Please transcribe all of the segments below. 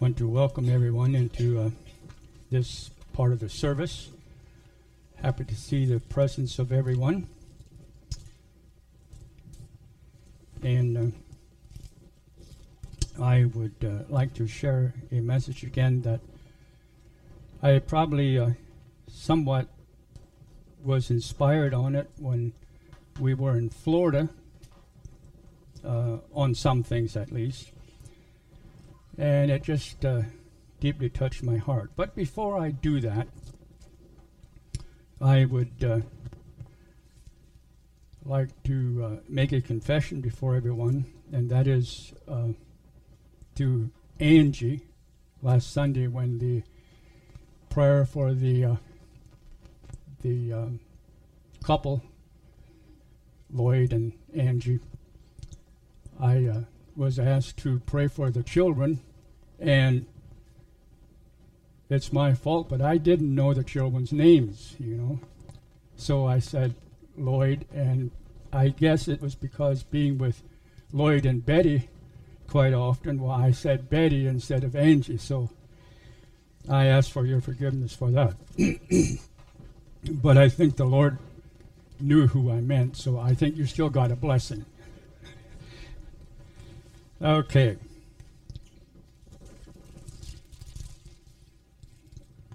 want to welcome everyone into uh, this part of the service. Happy to see the presence of everyone. And uh, I would uh, like to share a message again that I probably uh, somewhat was inspired on it when we were in Florida, uh, on some things at least and it just uh, deeply touched my heart. But before I do that, I would uh, like to uh, make a confession before everyone, and that is uh, to Angie last Sunday when the prayer for the uh, the um, couple, Lloyd and Angie. I uh, was asked to pray for the children and it's my fault, but I didn't know the children's names, you know. So I said Lloyd, and I guess it was because being with Lloyd and Betty quite often, well, I said Betty instead of Angie. So I ask for your forgiveness for that. but I think the Lord knew who I meant, so I think you still got a blessing. Okay.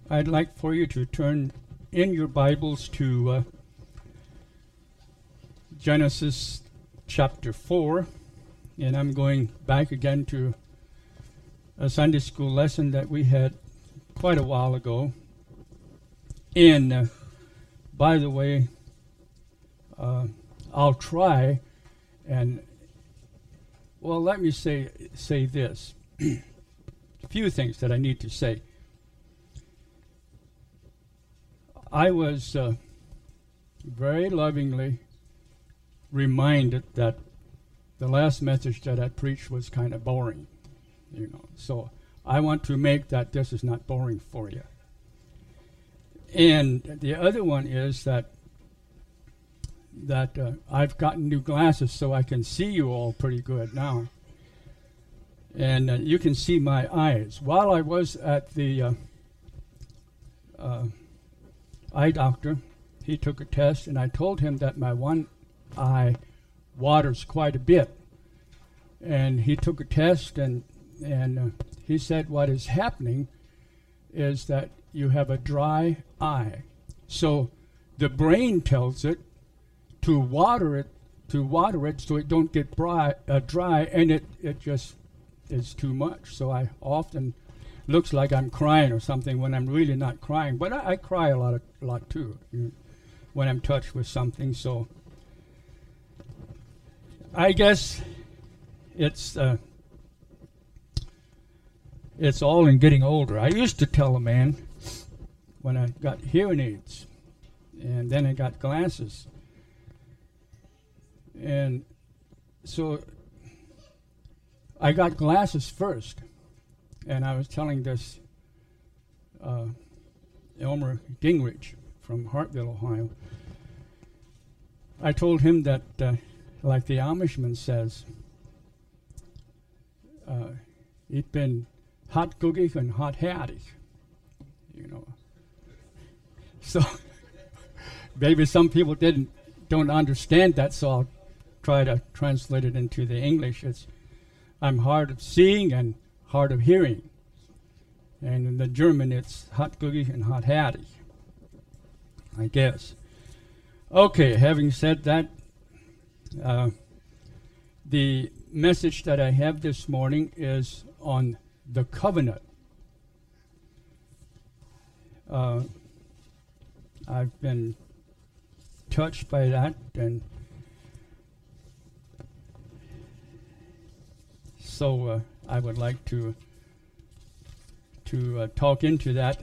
I'd like for you to turn in your Bibles to uh, Genesis chapter 4. And I'm going back again to a Sunday school lesson that we had quite a while ago. And uh, by the way, uh, I'll try and, well, let me say, say this. a few things that I need to say. I was uh, very lovingly reminded that the last message that I preached was kind of boring, you know. So I want to make that this is not boring for you. And the other one is that that uh, I've gotten new glasses so I can see you all pretty good now. And uh, you can see my eyes. While I was at the uh, uh eye doctor. He took a test, and I told him that my one eye waters quite a bit. And he took a test, and and uh, he said what is happening is that you have a dry eye. So the brain tells it to water it, to water it, so it don't get dry, uh, dry, and it it just is too much. So I often looks like I'm crying or something when I'm really not crying. But I, I cry a lot, of, a lot too you know, when I'm touched with something. So I guess it's uh, it's all in getting older. I used to tell a man when I got hearing aids, and then I got glasses, and so I got glasses first and I was telling this uh, Elmer Gingrich from Hartville, Ohio. I told him that, uh, like the Amishman says, uh, bin hot guggig and hot hatty, you know. So maybe some people didn't don't understand that, so I'll try to translate it into the English. It's I'm hard of seeing and hard of hearing. And in the German, it's hot cookie and hot hattie, I guess. Okay, having said that, uh, the message that I have this morning is on the covenant. Uh, I've been touched by that, and so uh, I would like to to uh, talk into that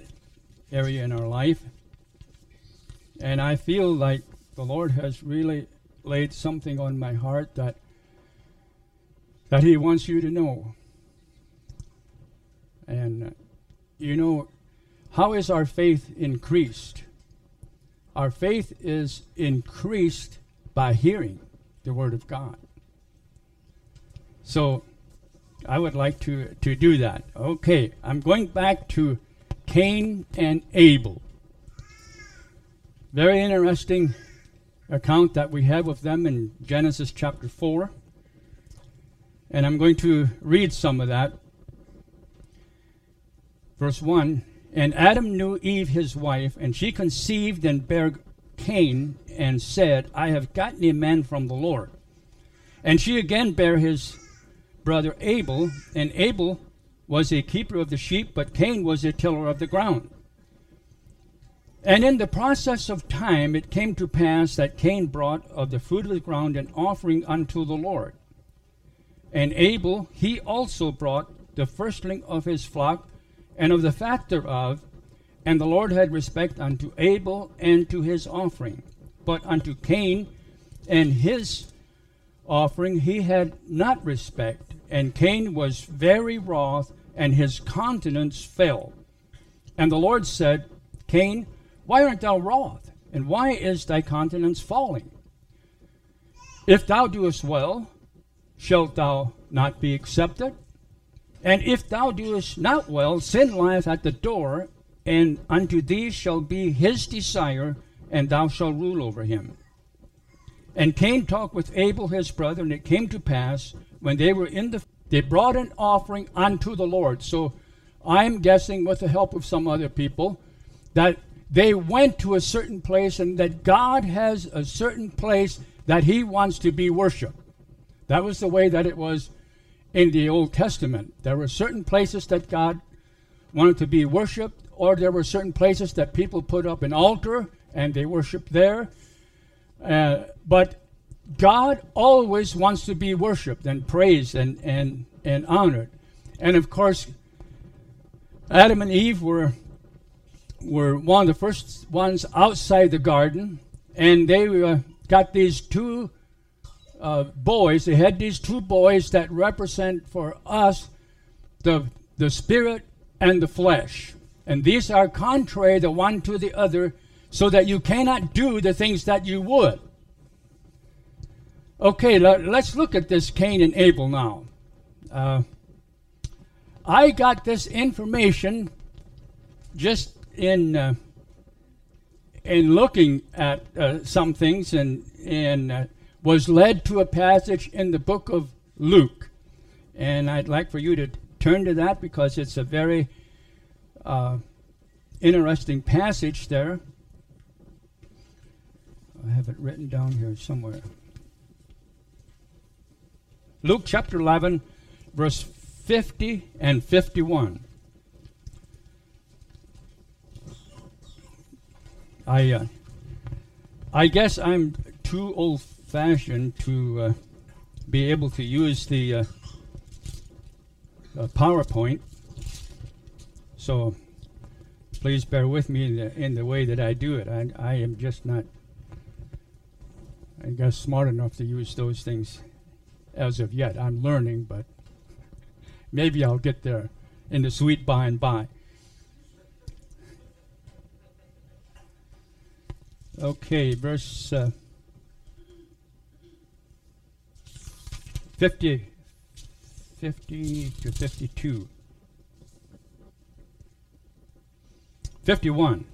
area in our life. And I feel like the Lord has really laid something on my heart that that He wants you to know. And uh, you know, how is our faith increased? Our faith is increased by hearing the Word of God. So I would like to, to do that. Okay, I'm going back to Cain and Abel. Very interesting account that we have of them in Genesis chapter 4. And I'm going to read some of that. Verse 1 And Adam knew Eve his wife, and she conceived and bare Cain, and said, I have gotten a man from the Lord. And she again bare his brother Abel, and Abel was a keeper of the sheep, but Cain was a tiller of the ground. And in the process of time it came to pass that Cain brought of the fruit of the ground an offering unto the Lord. And Abel, he also brought the firstling of his flock and of the fat thereof. And the Lord had respect unto Abel and to his offering. But unto Cain and his offering he had not respect. And Cain was very wroth, and his countenance fell. And the Lord said, Cain, why art thou wroth? And why is thy countenance falling? If thou doest well, shalt thou not be accepted? And if thou doest not well, sin lieth at the door, and unto thee shall be his desire, and thou shalt rule over him. And Cain talked with Abel his brother, and it came to pass when they were in the they brought an offering unto the Lord. So I'm guessing with the help of some other people that they went to a certain place and that God has a certain place that he wants to be worshiped. That was the way that it was in the Old Testament. There were certain places that God wanted to be worshiped, or there were certain places that people put up an altar and they worshiped there. Uh, but God always wants to be worshiped and praised and, and, and honored. And of course, Adam and Eve were were one of the first ones outside the garden, and they uh, got these two uh, boys. They had these two boys that represent for us the the spirit and the flesh, and these are contrary the one to the other, so that you cannot do the things that you would. Okay, let, us look at this Cain and Abel now. Uh, I got this information just in uh, in looking at uh, some things and and uh, was led to a passage in the book of Luke, and I'd like for you to turn to that because it's a very uh, interesting passage there. I have it written down here somewhere. Luke chapter 11, verse 50 and 51. I, uh, I guess I'm too old-fashioned to uh, be able to use the uh, uh, PowerPoint. So please bear with me in the, in the way that I do it. I, I am just not, I guess, smart enough to use those things as of yet. I'm learning, but maybe I'll get there in the sweet by and by. Okay, verse uh, 50, 50 to 52. 51.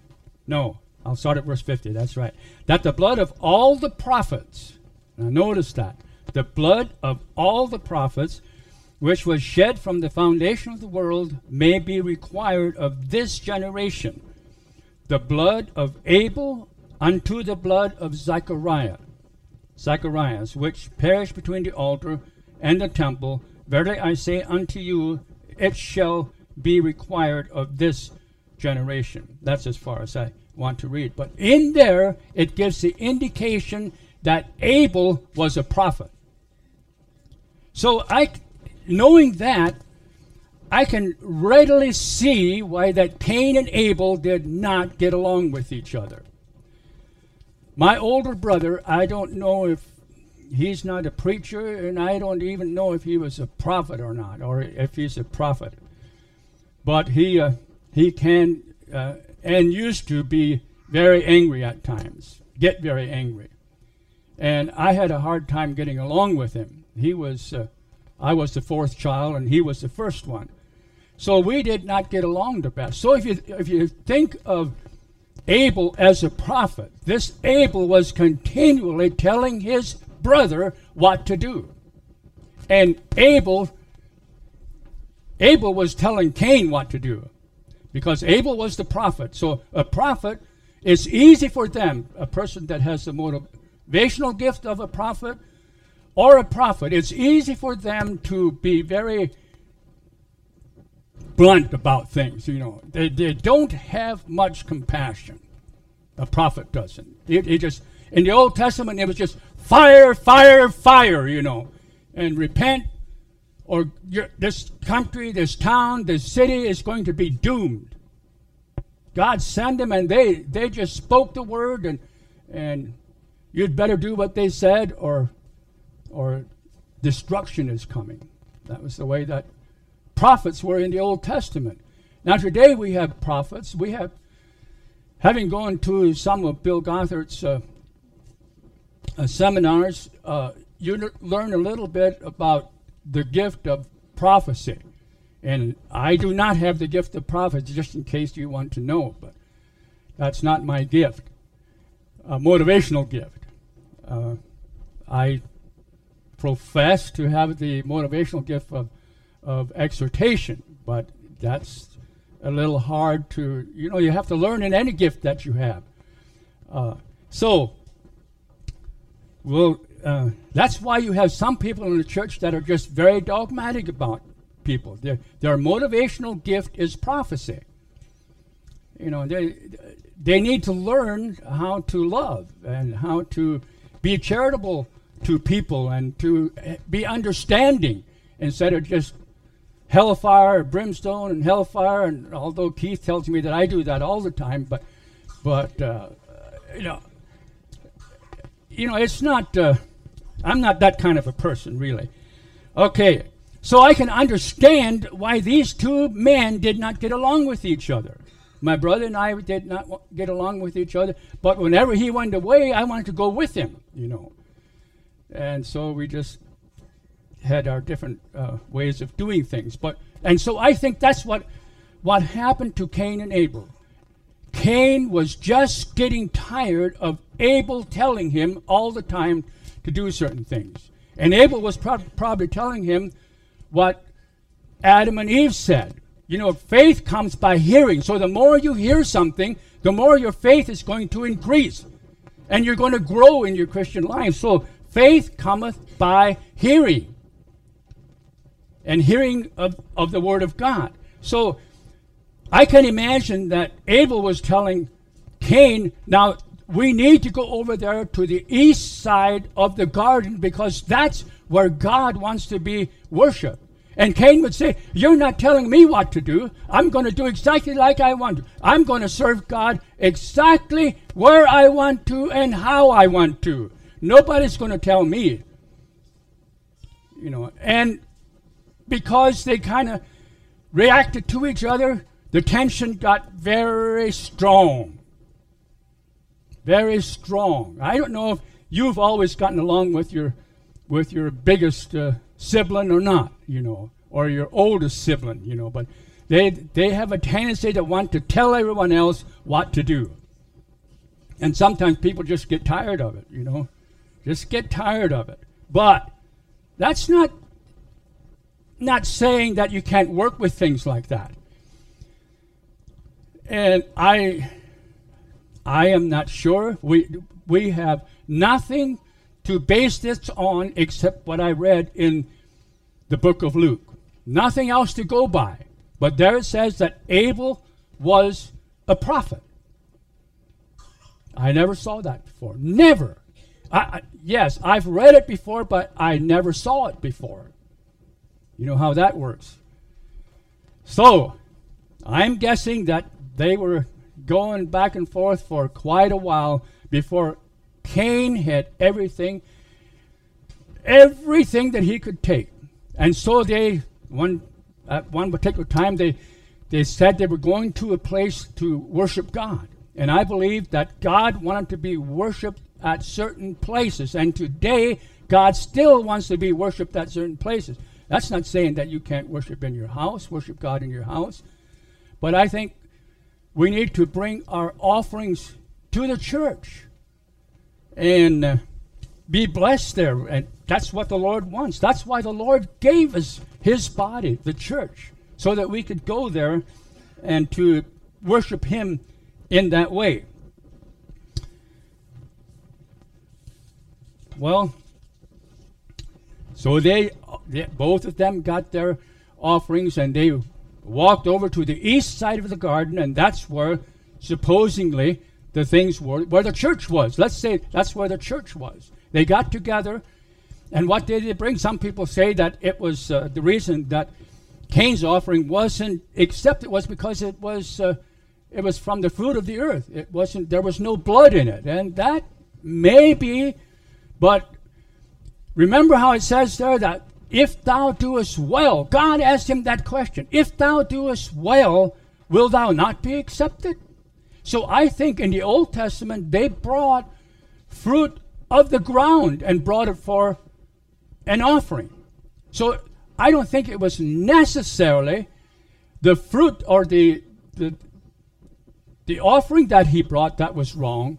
No, I'll start at verse 50. That's right. That the blood of all the prophets, now notice that, the blood of all the prophets, which was shed from the foundation of the world, may be required of this generation. The blood of Abel unto the blood of Zechariah, Zacharias, which perished between the altar and the temple. Verily I say unto you, it shall be required of this generation. That's as far as I want to read. But in there, it gives the indication that Abel was a prophet. So I, knowing that, I can readily see why that Cain and Abel did not get along with each other. My older brother, I don't know if he's not a preacher, and I don't even know if he was a prophet or not, or if he's a prophet. But he uh, he can uh, and used to be very angry at times, get very angry, and I had a hard time getting along with him. He was uh, I was the fourth child, and he was the first one. So we did not get along the best. So if you if you think of Abel as a prophet, this Abel was continually telling his brother what to do. And Abel Abel was telling Cain what to do because Abel was the prophet. So a prophet it's easy for them, a person that has the motivational gift of a prophet or a prophet, it's easy for them to be very blunt about things, you know. They, they don't have much compassion. A prophet doesn't. It, it just in the Old Testament it was just fire, fire, fire, you know. And repent or this country, this town, this city is going to be doomed. God sent them and they, they just spoke the word and and you'd better do what they said or or destruction is coming. That was the way that prophets were in the Old Testament. Now, today we have prophets. We have, having gone to some of Bill Gothard's uh, uh, seminars, uh, you learn a little bit about the gift of prophecy. And I do not have the gift of prophecy, just in case you want to know, but that's not my gift. A motivational gift. Uh, I profess to have the motivational gift of of exhortation, but that's a little hard to, you know, you have to learn in any gift that you have. Uh, so, well, uh, that's why you have some people in the church that are just very dogmatic about people. Their, their motivational gift is prophecy. You know, they, they need to learn how to love and how to be charitable to people and to be understanding instead of just hellfire, brimstone, and hellfire. And although Keith tells me that I do that all the time, but but uh, you know, you know, it's not. Uh, I'm not that kind of a person, really. Okay, so I can understand why these two men did not get along with each other. My brother and I did not get along with each other, but whenever he went away, I wanted to go with him, you know. And so we just had our different uh, ways of doing things. But and so I think that's what what happened to Cain and Abel. Cain was just getting tired of Abel telling him all the time to do certain things, and Abel was pro- probably telling him what Adam and Eve said. You know, faith comes by hearing. So the more you hear something, the more your faith is going to increase. And you're going to grow in your Christian life. So faith cometh by hearing and hearing of, of the Word of God. So I can imagine that Abel was telling Cain, now we need to go over there to the east side of the garden because that's where God wants to be worshiped. And Cain would say, You're not telling me what to do. I'm going to do exactly like I want to. I'm going to serve God exactly where I want to and how I want to. Nobody's going to tell me. You know, and because they kind of reacted to each other, the tension got very strong. Very strong. I don't know if you've always gotten along with your with your biggest uh, sibling or not, you know, or your oldest sibling, you know, but they they have a tendency to want to tell everyone else what to do. And sometimes people just get tired of it, you know. Just get tired of it. But that's not not saying that you can't work with things like that. And I I am not sure. We we have nothing to base this on except what I read in the book of Luke. Nothing else to go by. But there it says that Abel was a prophet. I never saw that before. Never. I, yes, I've read it before, but I never saw it before. You know how that works. So, I'm guessing that they were going back and forth for quite a while before Cain had everything, everything that he could take. And so they, one, at one particular time, they, they said they were going to a place to worship God. And I believe that God wanted to be worshiped at certain places. And today, God still wants to be worshiped at certain places. That's not saying that you can't worship in your house, worship God in your house. But I think we need to bring our offerings to the church and uh, be blessed there. And that's what the Lord wants. That's why the Lord gave us his body, the church, so that we could go there and to worship him in that way. Well, so they, they, both of them got their offerings and they walked over to the east side of the garden, and that's where supposedly the things were, where the church was. Let's say that's where the church was. They got together, and what did they bring? Some people say that it was uh, the reason that Cain's offering wasn't accepted was because it was uh, it was from the fruit of the earth. It wasn't there was no blood in it, and that may be, but remember how it says there that if thou doest well, God asked him that question. If thou doest well, will thou not be accepted? So I think in the Old Testament they brought fruit of the ground and brought it for an offering. So I don't think it was necessarily the fruit or the, the, the offering that he brought that was wrong.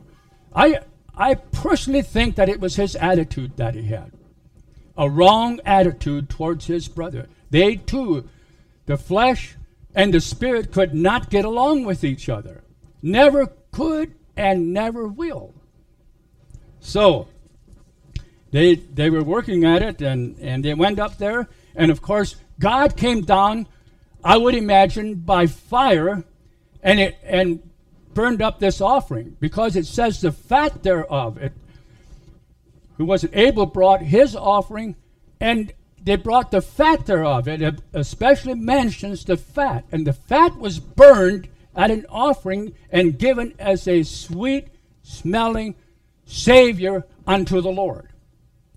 I, I personally think that it was his attitude that he had. A wrong attitude towards his brother. They too, the flesh and the spirit, could not get along with each other. Never could and never will. So, they, they were working at it and, and they went up there and of course, God came down, I would imagine, by fire and, it, and burned up this offering because it says the fat thereof. It, who was it? Abel brought his offering and they brought the fat thereof. It especially mentions the fat. And the fat was burned at an offering and given as a sweet smelling Savior unto the Lord.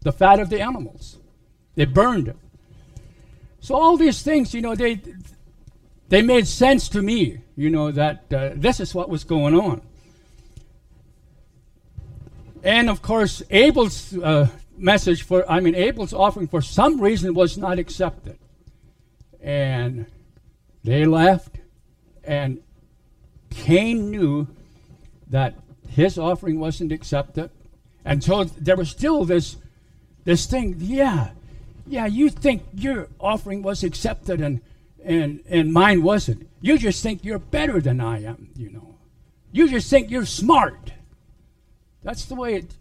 The fat of the animals. They burned it. So all these things, you know, they they made sense to me, you know, that uh, this is what was going on. And of course, Abel's uh, message for, I mean, Abel's offering for some reason was not accepted. And they left, and Cain knew that his offering wasn't accepted. And so there was still this, this thing, yeah, yeah, you think your offering was accepted and, and, and mine wasn't. You just think you're better than I am, you know. You just think you're smart. That's the way it,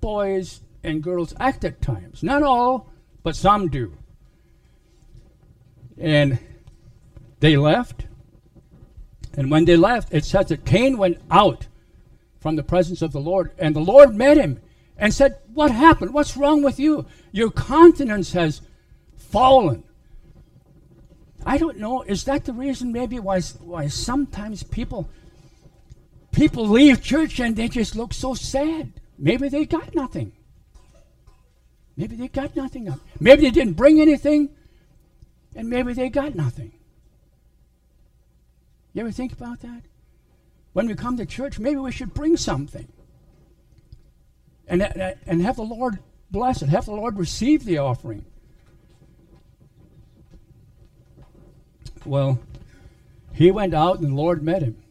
boys and girls act at times. Not all, but some do. And they left. And when they left, it says that Cain went out from the presence of the Lord, and the Lord met him and said, What happened? What's wrong with you? Your countenance has fallen. I don't know. Is that the reason maybe why, why sometimes people people leave church and they just look so sad? Maybe they got nothing. Maybe they got nothing. Maybe they didn't bring anything, and maybe they got nothing. You ever think about that? When we come to church, maybe we should bring something and, and have the Lord bless it, have the Lord receive the offering. Well, he went out and the Lord met him.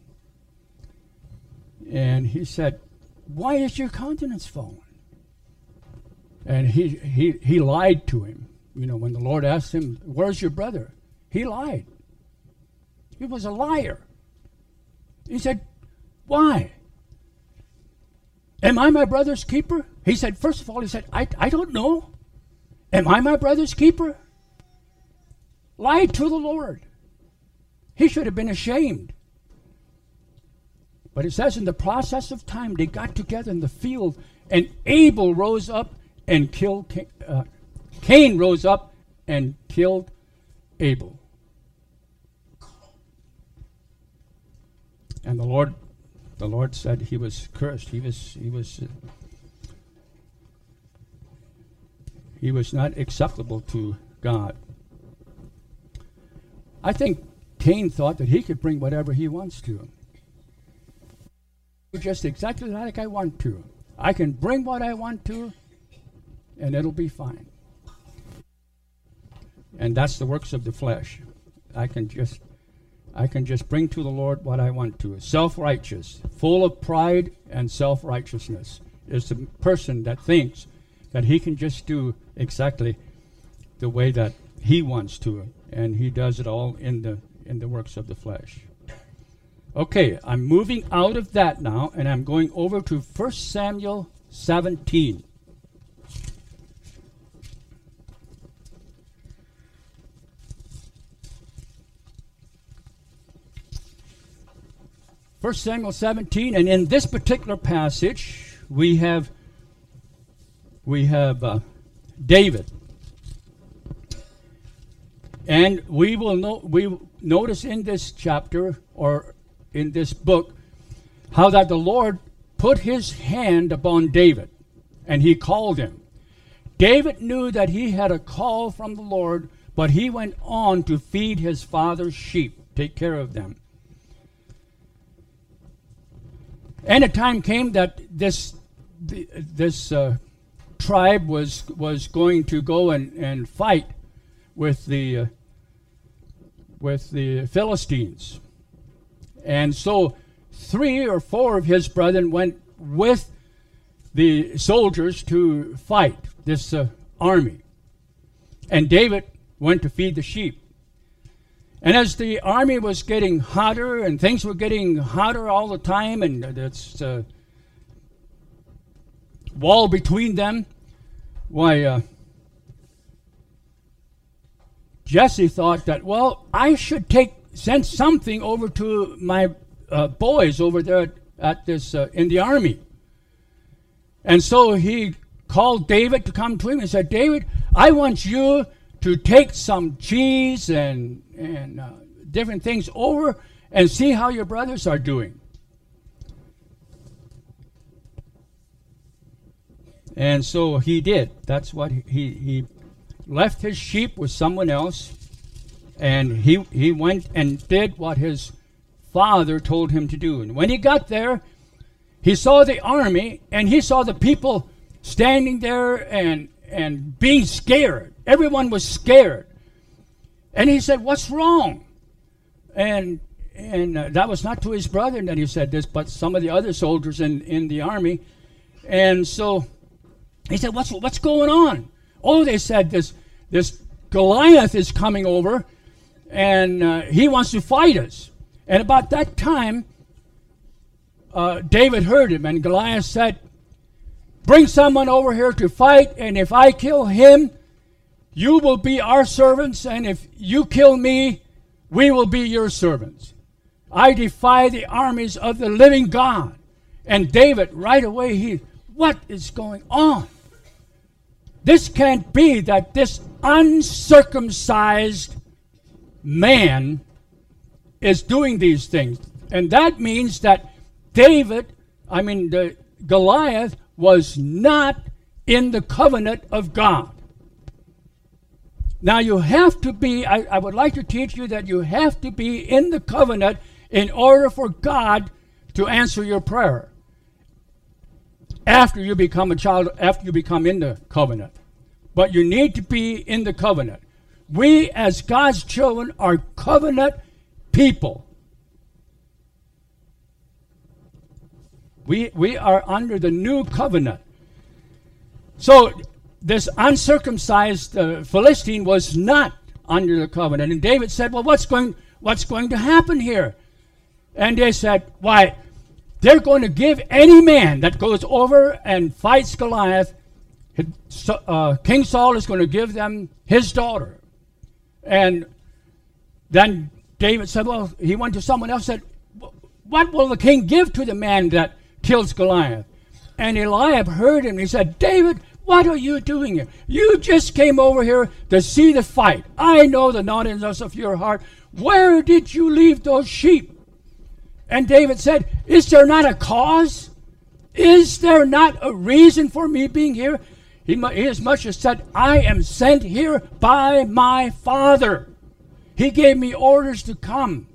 And he said, Why is your countenance fallen? And he, he, he lied to him. You know, when the Lord asked him, Where's your brother? He lied. He was a liar. He said, Why? Am I my brother's keeper? He said, First of all, he said, I, I don't know. Am I my brother's keeper? Lied to the Lord. He should have been ashamed. But it says in the process of time, they got together in the field, and Abel rose up and killed Cain, uh, Cain rose up and killed Abel. And the Lord the Lord said he was cursed. He was he was uh, he was not acceptable to God. I think Cain thought that he could bring whatever he wants to. Just exactly like I want to. I can bring what I want to, and it'll be fine. And that's the works of the flesh. I can just I can just bring to the Lord what I want to. Self-righteous, full of pride and self-righteousness is the person that thinks that he can just do exactly the way that he wants to and he does it all in the in the works of the flesh. Okay, I'm moving out of that now and I'm going over to 1 Samuel 17. First Samuel 17, and in this particular passage, we have we have uh, David, and we will no, we notice in this chapter or in this book how that the Lord put His hand upon David, and He called him. David knew that he had a call from the Lord, but he went on to feed his father's sheep, take care of them. And a time came that this this uh, tribe was was going to go and, and fight with the uh, with the Philistines, and so three or four of his brethren went with the soldiers to fight this uh, army, and David went to feed the sheep. And as the army was getting hotter and things were getting hotter all the time, and it's uh, wall between them, why, uh, Jesse thought that, well, I should take send something over to my uh, boys over there at, at this uh, in the army. And so he called David to come to him and said, David, I want you to take some cheese and, and uh, different things over and see how your brothers are doing. And so he did. That's what he, he left his sheep with someone else and he, he went and did what his father told him to do. And when he got there, he saw the army and he saw the people standing there and, and being scared. Everyone was scared. And he said, What's wrong? And and uh, that was not to his brother that he said this, but some of the other soldiers in, in the army. And so he said, What's what's going on? Oh, they said this this Goliath is coming over and uh, he wants to fight us. And about that time, uh, David heard him, and Goliath said, Bring someone over here to fight, and if I kill him, you will be our servants, and if you kill me, we will be your servants. I defy the armies of the living God. And David, right away, he, what is going on? This can't be that this uncircumcised man is doing these things. And that means that David, I mean, the Goliath, was not in the covenant of God. Now, you have to be, I, I, would like to teach you that you have to be in the covenant in order for God to answer your prayer after you become a child, after you become in the covenant. But you need to be in the covenant. We, as God's children, are covenant people. We, we are under the new covenant. So this uncircumcised uh, Philistine was not under the covenant. And David said, Well, what's going, what's going to happen here? And they said, Why, they're going to give any man that goes over and fights Goliath, uh, King Saul is going to give them his daughter. And then David said, Well, he went to someone else said, What will the king give to the man that kills Goliath? And Eliab heard him. He said, David, what are you doing here? You just came over here to see the fight. I know the naughtiness of your heart. Where did you leave those sheep? And David said, Is there not a cause? Is there not a reason for me being here? He, much as said, I am sent here by my father. He gave me orders to come.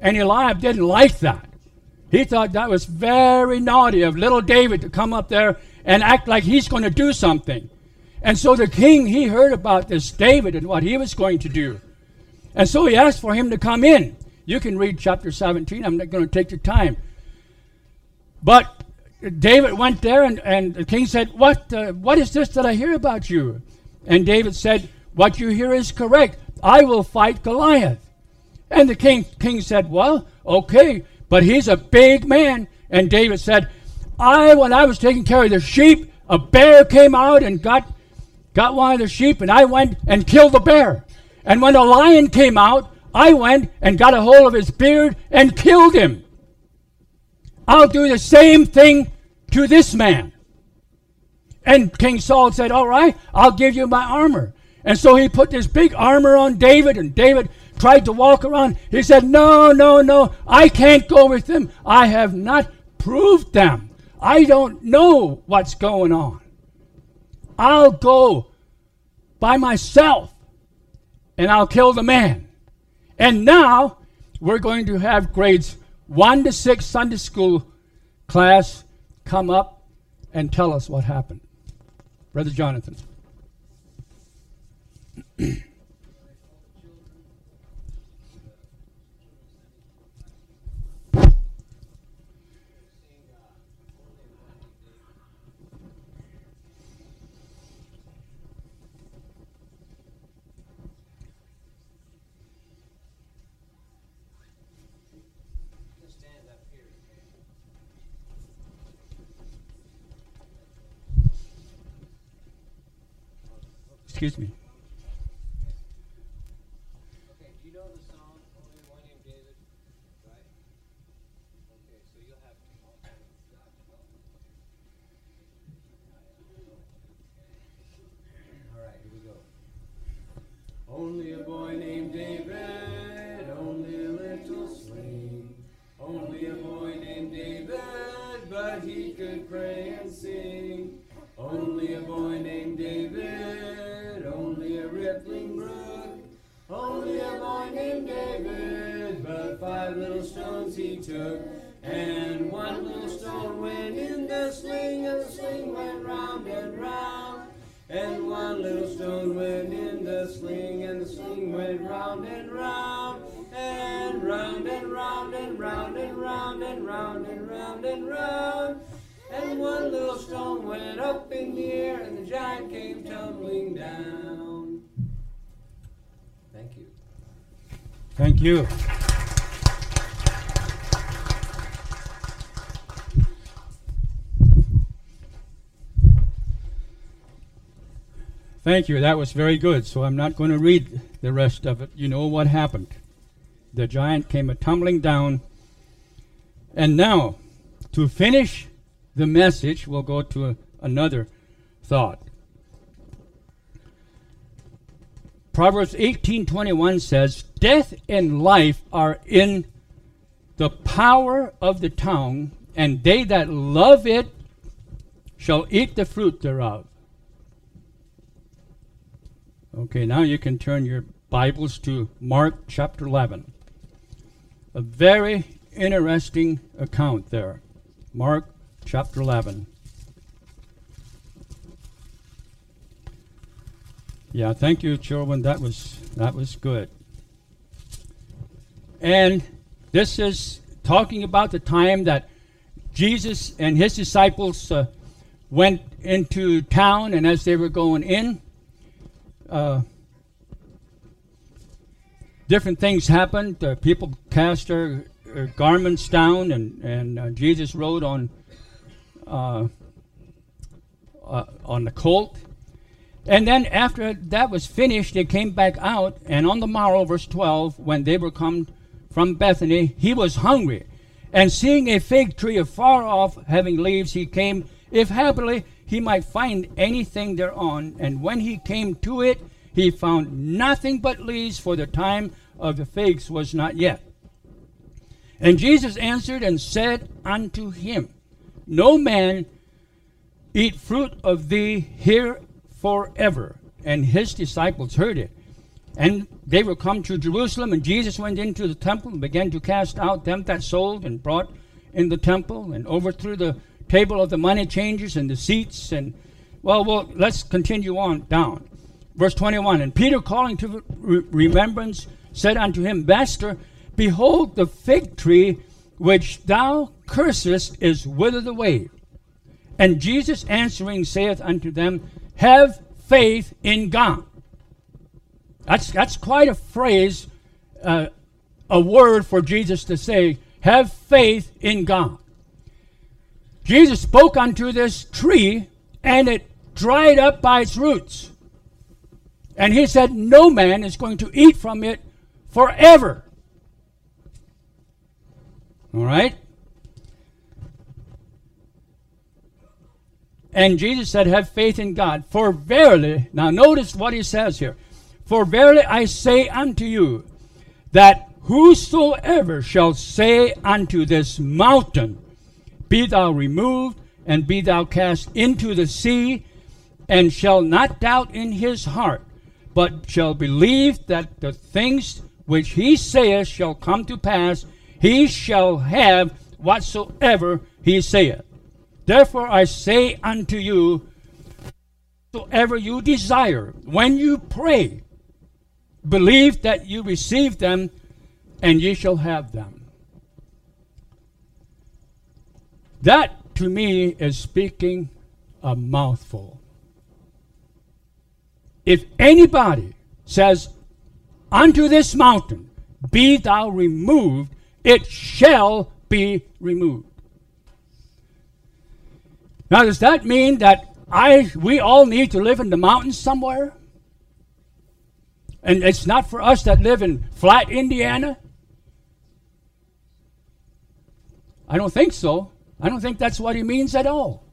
And Eliab didn't like that. He thought that was very naughty of little David to come up there and act like he's going to do something. And so the king, he heard about this David and what he was going to do. And so he asked for him to come in. You can read chapter 17. I'm not going to take the time. But David went there, and, and the king said, what, uh, what is this that I hear about you? And David said, What you hear is correct. I will fight Goliath. And the king, king said, Well, okay, but he's a big man. And David said, I, when I was taking care of the sheep, a bear came out and got, got one of the sheep, and I went and killed the bear. And when a lion came out, I went and got a hold of his beard and killed him. I'll do the same thing to this man. And King Saul said, All right, I'll give you my armor. And so he put this big armor on David, and David tried to walk around. He said, No, no, no, I can't go with them. I have not proved them. I don't know what's going on. I'll go by myself and I'll kill the man. And now we're going to have grades 1 to 6 Sunday school class come up and tell us what happened. Brother Jonathan. Excuse me. And round and one little stone went up in the air, and the giant came tumbling down. Thank you. Thank you. Thank you. That was very good. So I'm not going to read the rest of it. You know what happened. The giant came a tumbling down. And now, to finish the message, we'll go to a, another thought. Proverbs 18:21 says, "Death and life are in the power of the tongue, and they that love it shall eat the fruit thereof." Okay, now you can turn your Bibles to Mark chapter 11. A very interesting account there. Mark chapter 11. Yeah, thank you, children. That was that was good. And this is talking about the time that Jesus and his disciples uh, went into town, and as they were going in, uh, different things happened. Uh, people cast their, their, garments down, and and uh, Jesus rode on uh, uh, on the colt. And then after that was finished, they came back out, and on the morrow, verse 12, when they were come from Bethany, he was hungry. And seeing a fig tree afar off, having leaves, he came, if happily he might find anything thereon. And when he came to it, he found nothing but leaves, for the time of the figs was not yet. And Jesus answered and said unto him, No man eat fruit of thee here forever. And his disciples heard it. And they were come to Jerusalem, and Jesus went into the temple and began to cast out them that sold and brought in the temple, and overthrew the table of the money changers and the seats, and Well, well, let's continue on down. Verse 21 And Peter, calling to re- remembrance, said unto him, Master, behold, the fig tree which thou cursest is withered away. And Jesus answering saith unto them, Have faith in God. That's, that's quite a phrase, uh, a word for Jesus to say, Have faith in God. Jesus spoke unto this tree, and it dried up by its roots. And he said, No man is going to eat from it forever. All right? And Jesus said, Have faith in God. For verily, now notice what he says here. For verily I say unto you, that whosoever shall say unto this mountain, Be thou removed, and be thou cast into the sea, and shall not doubt in his heart, but shall believe that the things which he saith shall come to pass, he shall have whatsoever he saith. Therefore I say unto you, whatsoever you desire, when you pray, believe that you receive them, and ye shall have them. That to me is speaking a mouthful. If anybody says, Unto this mountain, be thou removed, it shall be removed. Now, does that mean that I we all need to live in the mountains somewhere? And it's not for us that live in flat Indiana? I don't think so. I don't think that's what he means at all.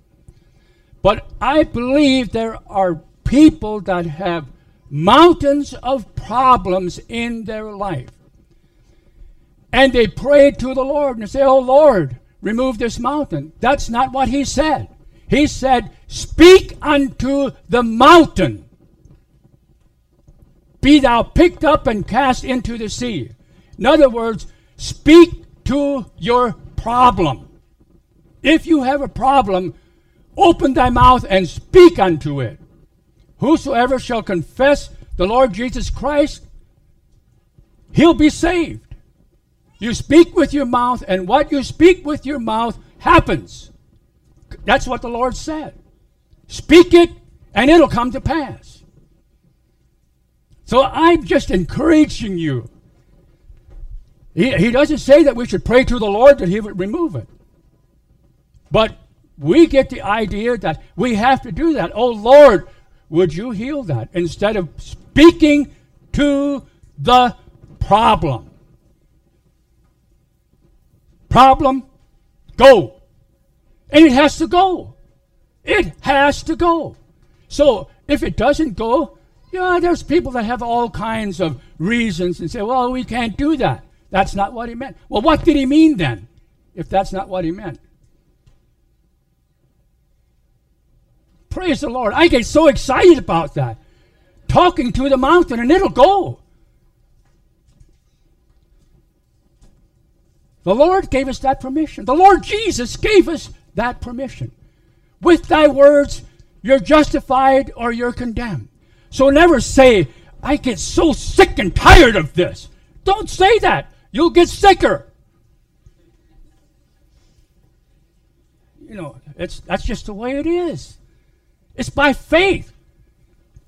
But I believe there are people that have mountains of problems in their life. And they prayed to the Lord and say, Oh Lord, remove this mountain. That's not what he said. He said, Speak unto the mountain. Be thou picked up and cast into the sea. In other words, speak to your problem. If you have a problem, open thy mouth and speak unto it. Whosoever shall confess the Lord Jesus Christ, he'll be saved. You speak with your mouth, and what you speak with your mouth happens. That's what the Lord said. Speak it, and it'll come to pass. So I'm just encouraging you. He, he doesn't say that we should pray to the Lord that He would remove it. But we get the idea that we have to do that. Oh Lord, would you heal that? Instead of speaking to the problem. Problem, go. And it has to go. It has to go. So if it doesn't go, yeah, there's people that have all kinds of reasons and say, well, we can't do that. That's not what he meant. Well, what did he mean then, if that's not what he meant? Praise the Lord. I get so excited about that. Talking to the mountain and it'll go. The Lord gave us that permission. The Lord Jesus gave us that permission. With thy words, you're justified or you're condemned. So never say, I get so sick and tired of this. Don't say that. You'll get sicker. You know, it's, that's just the way it is. It's by faith.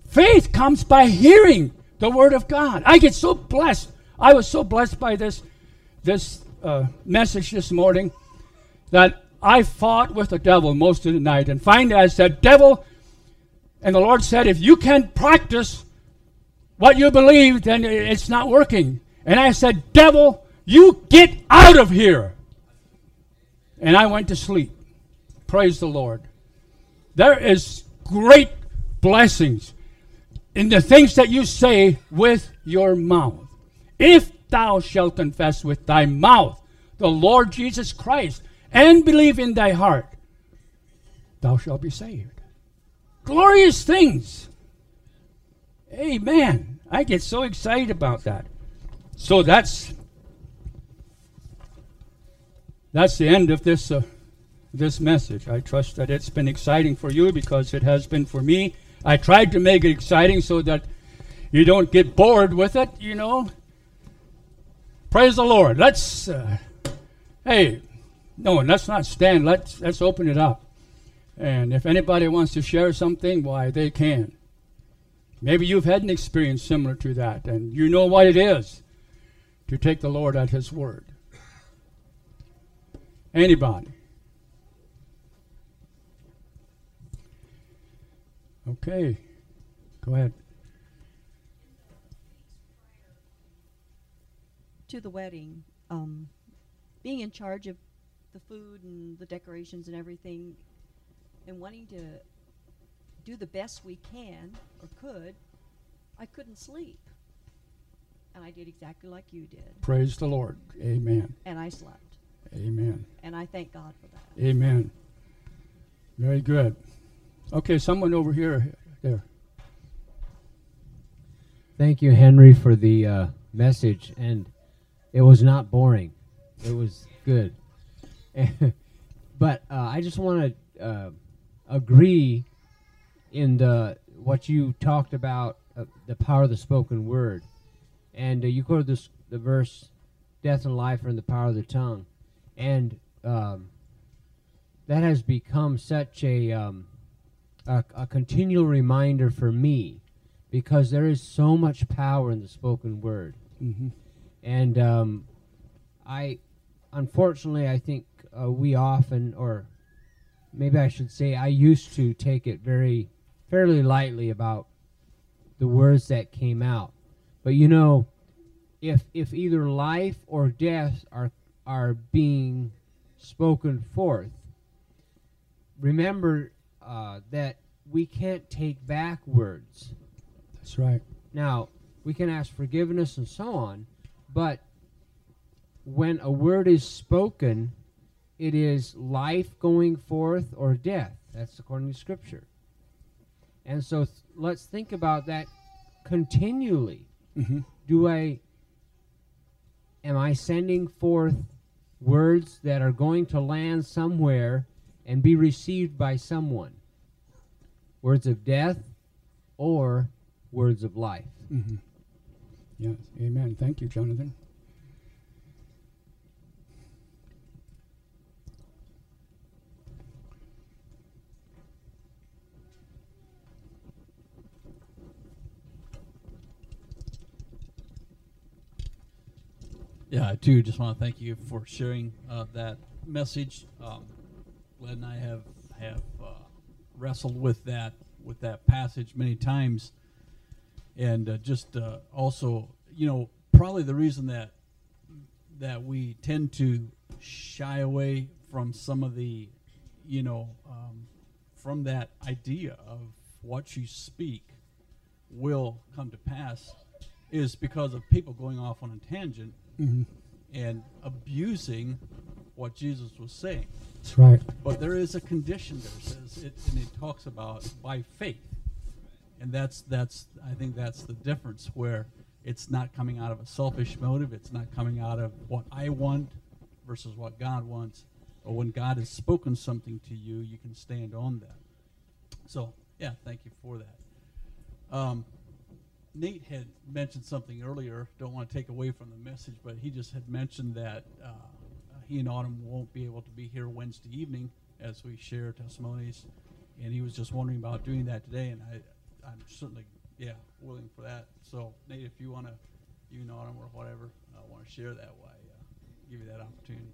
Faith comes by hearing the word of God. I get so blessed. I was so blessed by this, this uh, message this morning that I fought with the devil most of the night. And finally I said, Devil, and the Lord said, if you can't practice what you believe, then it's not working. And I said, Devil, you get out of here. And I went to sleep. Praise the Lord. There is great blessings in the things that you say with your mouth. If thou shalt confess with thy mouth the Lord Jesus Christ and believe in thy heart, thou shalt be saved. Glorious things. Amen. I get so excited about that. So that's that's the end of this uh, this message. I trust that it's been exciting for you because it has been for me. I tried to make it exciting so that you don't get bored with it, you know. Praise the Lord. Let's, uh, hey, no, let's not stand. Let's let's open it up. And if anybody wants to share something, why they can. Maybe you've had an experience similar to that, and you know what it is to take the Lord at His word. Anybody? Okay, go ahead. to the wedding, um, being in charge of the food and the decorations and everything, and wanting to do the best we can or could, I couldn't sleep. And I did exactly like you did. Praise the Lord. Amen. And I slept. Amen. And I thank God for that. Amen. Very good. Okay, someone over here. There. Thank you, Henry, for the uh, message, and it was not boring. It was good. but uh, I just want to uh, agree in the what you talked about uh, the power of the spoken word, and uh, you quoted this the verse, "Death and life are in the power of the tongue," and um, that has become such a, um, a a continual reminder for me because there is so much power in the spoken word. Mm-hmm. And um, I, unfortunately, I think uh, we often, or maybe I should say, I used to take it very, fairly lightly about the words that came out. But you know, if if either life or death are are being spoken forth, remember uh, that we can't take back words. That's right. Now, we can ask forgiveness and so on, but when a word is spoken, it is life going forth or death. That's according to Scripture. And so th- let's think about that continually. Mm-hmm. Do I am I sending forth words that are going to land somewhere and be received by someone? Words of death or words of life? Mm-hmm. Yes. Amen. Thank you, Jonathan. Yeah, I too just want to thank you for sharing uh, that message. Um, Glenn and I have have uh, wrestled with that with that passage many times, and uh, just uh, also, you know, probably the reason that that we tend to shy away from some of the, you know, um, from that idea of what you speak will come to pass, is because of people going off on a tangent Mm-hmm. and abusing what Jesus was saying. That's right. But there is a condition there, says it, and it talks about by faith, and that's that's I think that's the difference where it's not coming out of a selfish motive. It's not coming out of what I want versus what God wants. But when God has spoken something to you, you can stand on that. So yeah, thank you for that. Um, Nate had mentioned something earlier. Don't want to take away from the message, but he just had mentioned that uh, he and Autumn won't be able to be here Wednesday evening as we share testimonies, and he was just wondering about doing that today. And I, I'm certainly, yeah, willing for that. So Nate, if you want to, you and Autumn or whatever, uh, want to share that, why uh, give you that opportunity.